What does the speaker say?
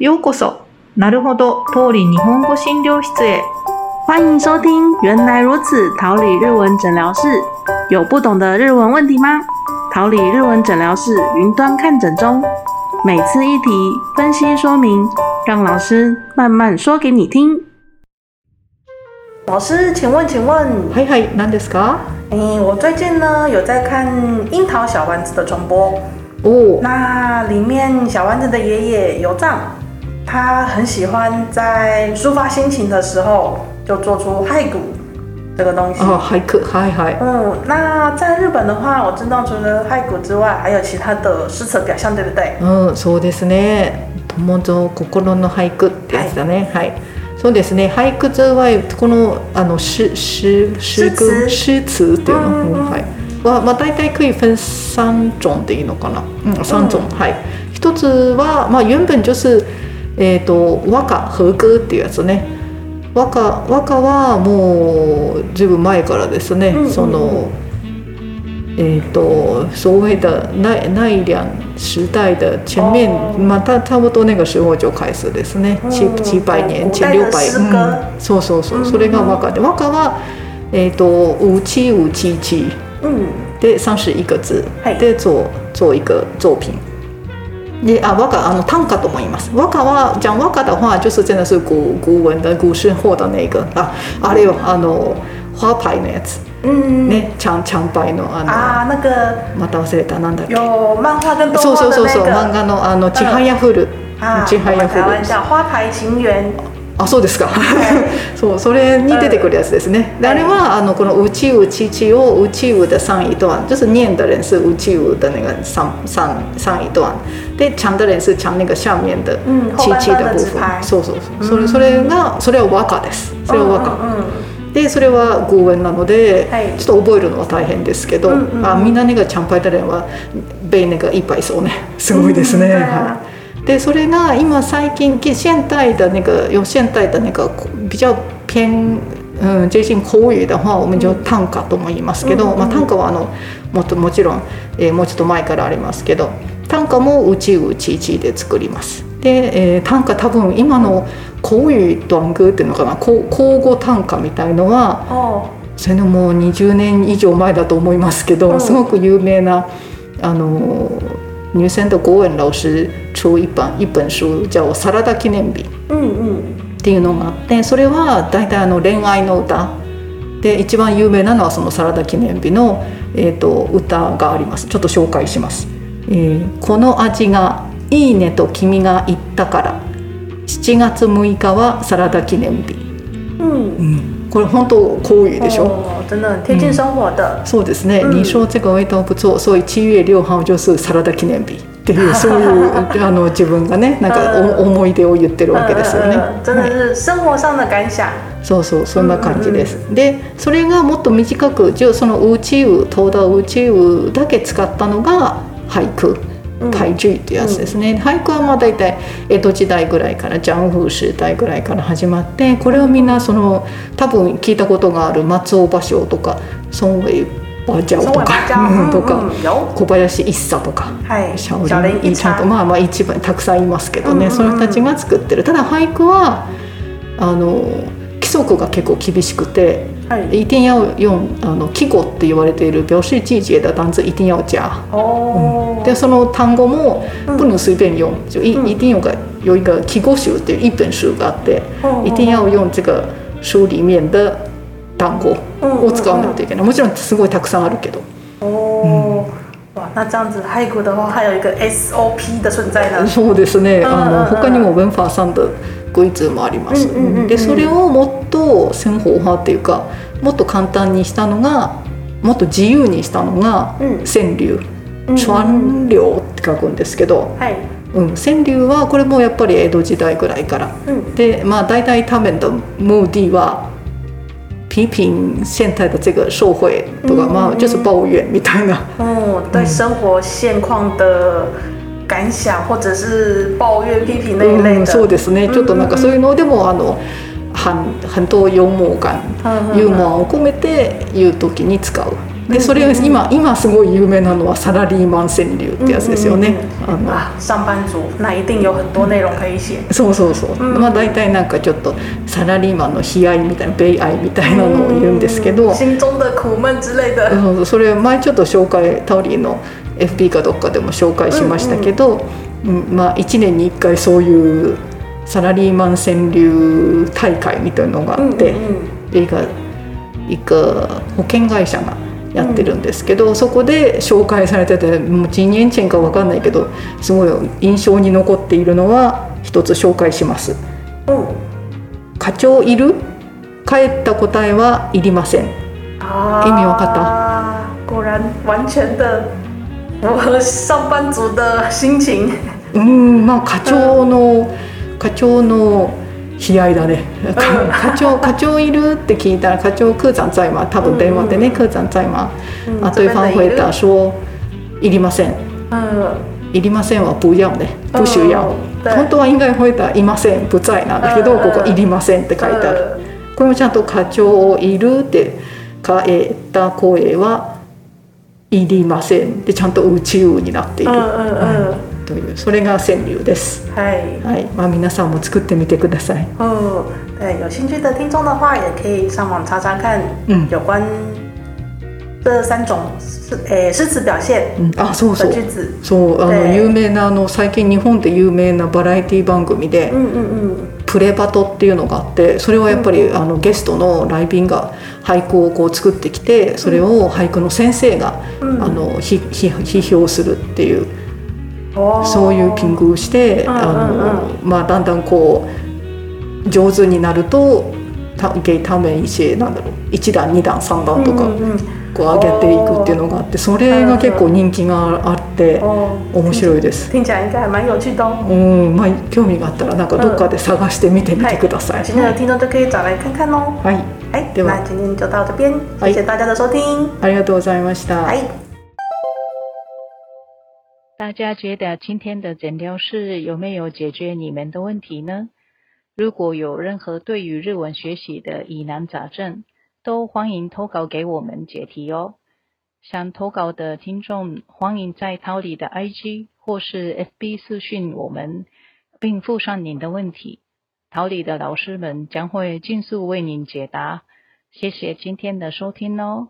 ようこそ。なるほど、通り日本語診療室へ。欢迎收听《原来如此》桃李日文诊疗室。有不懂的日文问题吗？桃李日文诊疗室云端看诊中，每次一题分析说明，让老师慢慢说给你听。老师，请问，请问，はいはい、何ですか？嗯，我最近呢有在看樱桃小丸子的重播，哦，那里面小丸子的爷爷有藏， 他很喜欢在抒发心情的时候就做出嗨鼓这个东西。あ、俳句、はいはい。嗯，那在日本的话，我知道除了嗨鼓之外，还有其他的诗词表象，对不对？うん、そうですね。友蔵心の俳句ってやつだね。はい。そうですね。俳句はこのあの詩詩詩句詩詞？っていうの、うんうんはい。はまあ大体可以分三種でいいのかな？うん、三種。はい。一つはまあ原本就是えっ、と和歌和歌っていうやつね。和歌和歌はもうずいぶん前からですね。うんうんうんその诶，都所谓的奈奈良时代的前面，哦嘛，它差不多那个时候就开始ですね。七うん七百年前六百、うん、そうそうそうう。んそれが和歌で、和歌はえっ、と五七五七七嗯，で三十一个字はいで做做一个作品。で啊，和歌啊，短歌とも言います。和歌は讲和歌的话，就是真的是古古文的古诗或的那个啊，あれよあの花牌のやつ。嗯，ね、チャンチャンパイのあの。啊，那个また忘れたなんだっけ。有漫画跟动そう画的那そうそうそう漫个画のあの「ちはやふる」啊，ちはやふる台湾叫花牌情缘，あそうですか。そうそれに出てくるやつですね。であれはあのこの「宇宙父」を宇宙的上一段就是念的人是宇宙的那个上上上一段で唱的人是唱那个下面的嗯七七後半的部分段的直拍そうそうそう。それそれがそれは和歌です。それは和歌。嗯でそれは語文なので、はい。ちょっと覚えるのは大変ですけど、うんうんうん。あみんなねがチャンパイタレンはベイネがいっぱいそうね。すごいですね、うん。はい、でそれが今最近現代的那个有现代的那个比较偏嗯接近口语的话我们就短歌とも言いますけど、うん。うんまあ、短歌はあのもっともちろん、えーもうちょっと前からありますけど短歌もうちうちいちで作ります。で、えー短歌多分今の口語短歌っていうのかな口口語短歌みたいのは哦，それのもう20年以上前だと思いますけど、うん。すごく有名なあの女性的国文老師出一本一本書叫「サラダ記念日」っていうのがあってそれは大体あの恋愛の歌。で一番有名なのはその「サラダ記念日の」えー、と歌があります。ちょっと紹介します、えーこの味がいいねと君が言ったから。7月6日はサラダ記念日、嗯，これ本当口語でしょ、哦，真的很贴近生活的，そうですね、うん。你说这个味道不错所以7月6号就是サラダ記念日っていうそういう あの自分がねなんかお思い出を言ってるわけですよね、そうそうそんな感じです、でそれがもっと短くじゃあその宇宙東大宇宙だけ使ったのが俳句。うん。俳句っていうやつですね、俳句はまあ大体江戸時代ぐらいからジャンフー時代ぐらいから始まってこれをみんなその多分聞いたことがある松尾芭蕉とか孫維芭蕉松尾とか。とか、小林一茶とか。はい、シャオ小リン林一茶。と、まあまあ一番たくさんいますけどね、うんうんうん。その人たちが作ってる。ただ俳句はあの規則が結構厳しくてはい，一定要用あの季語って言われている表示季節的单字一定要加哦，でその単語もうん。不能随便用就一うん。一定有个有一个季語集っていう一本書があって哦一定要用这个书里面的単語を使わないといけない。もちろんすごいたくさんあるけど。哦，哇，那这样子骸骨的话，还有一个 SOP 的存在呢。そうですね。うんあの他にも文法さんとクイズもあります。うんうんうんうん。でそれをもっと専法派っていうかもっと簡単にしたのがもっと自由にしたのがうん。川柳。うん川柳って書くんですけど、はい，うん、川柳はこれもやっぱり江戸時代ぐらいから。嗯でまあ大体他们的目的は批评现在的这个社会とか、うんまあ就是抱怨みたいな。哦，对生活现况的感想，或者是抱怨、批评那一类うん、的。そうですね。ちょっとなんかそういうのでもあの很 很多幽默感うんうんうん。ユーモアを込めて言う時に使うでそれ今今すごい有名なのはサラリーマン川柳ってやつですよね。あの。啊，上班族。那一定有很多内容可以写。そうそうそう、まあ大体なんかちょっとサラリーマンの悲哀みたいな悲哀みたいなのを言うんですけど、心中的苦闷之类的。そうそれ前ちょっと紹介タオリーの FP かどっかでも紹介しましたけど、うんまあ1年に1回そういうサラリーマン川柳大会みたいなのがあって、で一个一个保険会社がやってるんですけど、そこで紹介されててもう何年前か分かんないけどすごい印象に残っているのは一つ紹介します。嗯，課長いる帰った答えはいりません。啊，意味わかった？果然完全的符合上班族的心情。うんまあ課長の、課長の悲哀だね。か 課長 課長いるって聞いたら課長科長在吗？多分電話でね科長在吗？嗯啊，对方回答说いりません。嗯，いりませんは不要ね。不需要。对本当は应该回答いません不在なんだけど、うんここいりませんって書いてある。これもちゃんと課長いるって書いた声はいりませんでちゃんと宇宙になっている。嗯嗯嗯，というそれが川柳です。嗨。はい、まあ皆さんも作ってみてください。嗯，对，有兴趣的听众的话，也可以上网查查看，嗯有关这三种诗，诶，诗词表现うん、あ、そうそう。的句子。そうあので有名なあの最近日本で有名なバラエティ番組で、嗯嗯嗯，プレバトっていうのがあってそれはやっぱり、あのゲストの来賓が俳句をこう作ってきてそれを俳句の先生が、うんあの批評するっていう哦そういうピングをして、うんあのまあ、だんだんこう上手になるとたゲイタメン一なんだろう1段2段3段とか。こう上げていくっていうのがあってそれが結構人気があって哦，面白いです。うん、まあ興味があったらなんかどっかで探してみてみてください。今天的听众就可以找来看看哦。はい、哎，对吧那今天就到这边，はい谢谢大家的收听。ありがとうございました。哎。大家觉得今天的诊疗室有没有解决你们的问题呢？如果有任何对于日文学习的疑难杂症，都欢迎投稿给我们解题哦。想投稿的听众，欢迎在桃李的 IG 或是 FB 私讯我们，并附上您的问题。桃李的老师们将会尽速为您解答。谢谢今天的收听哦。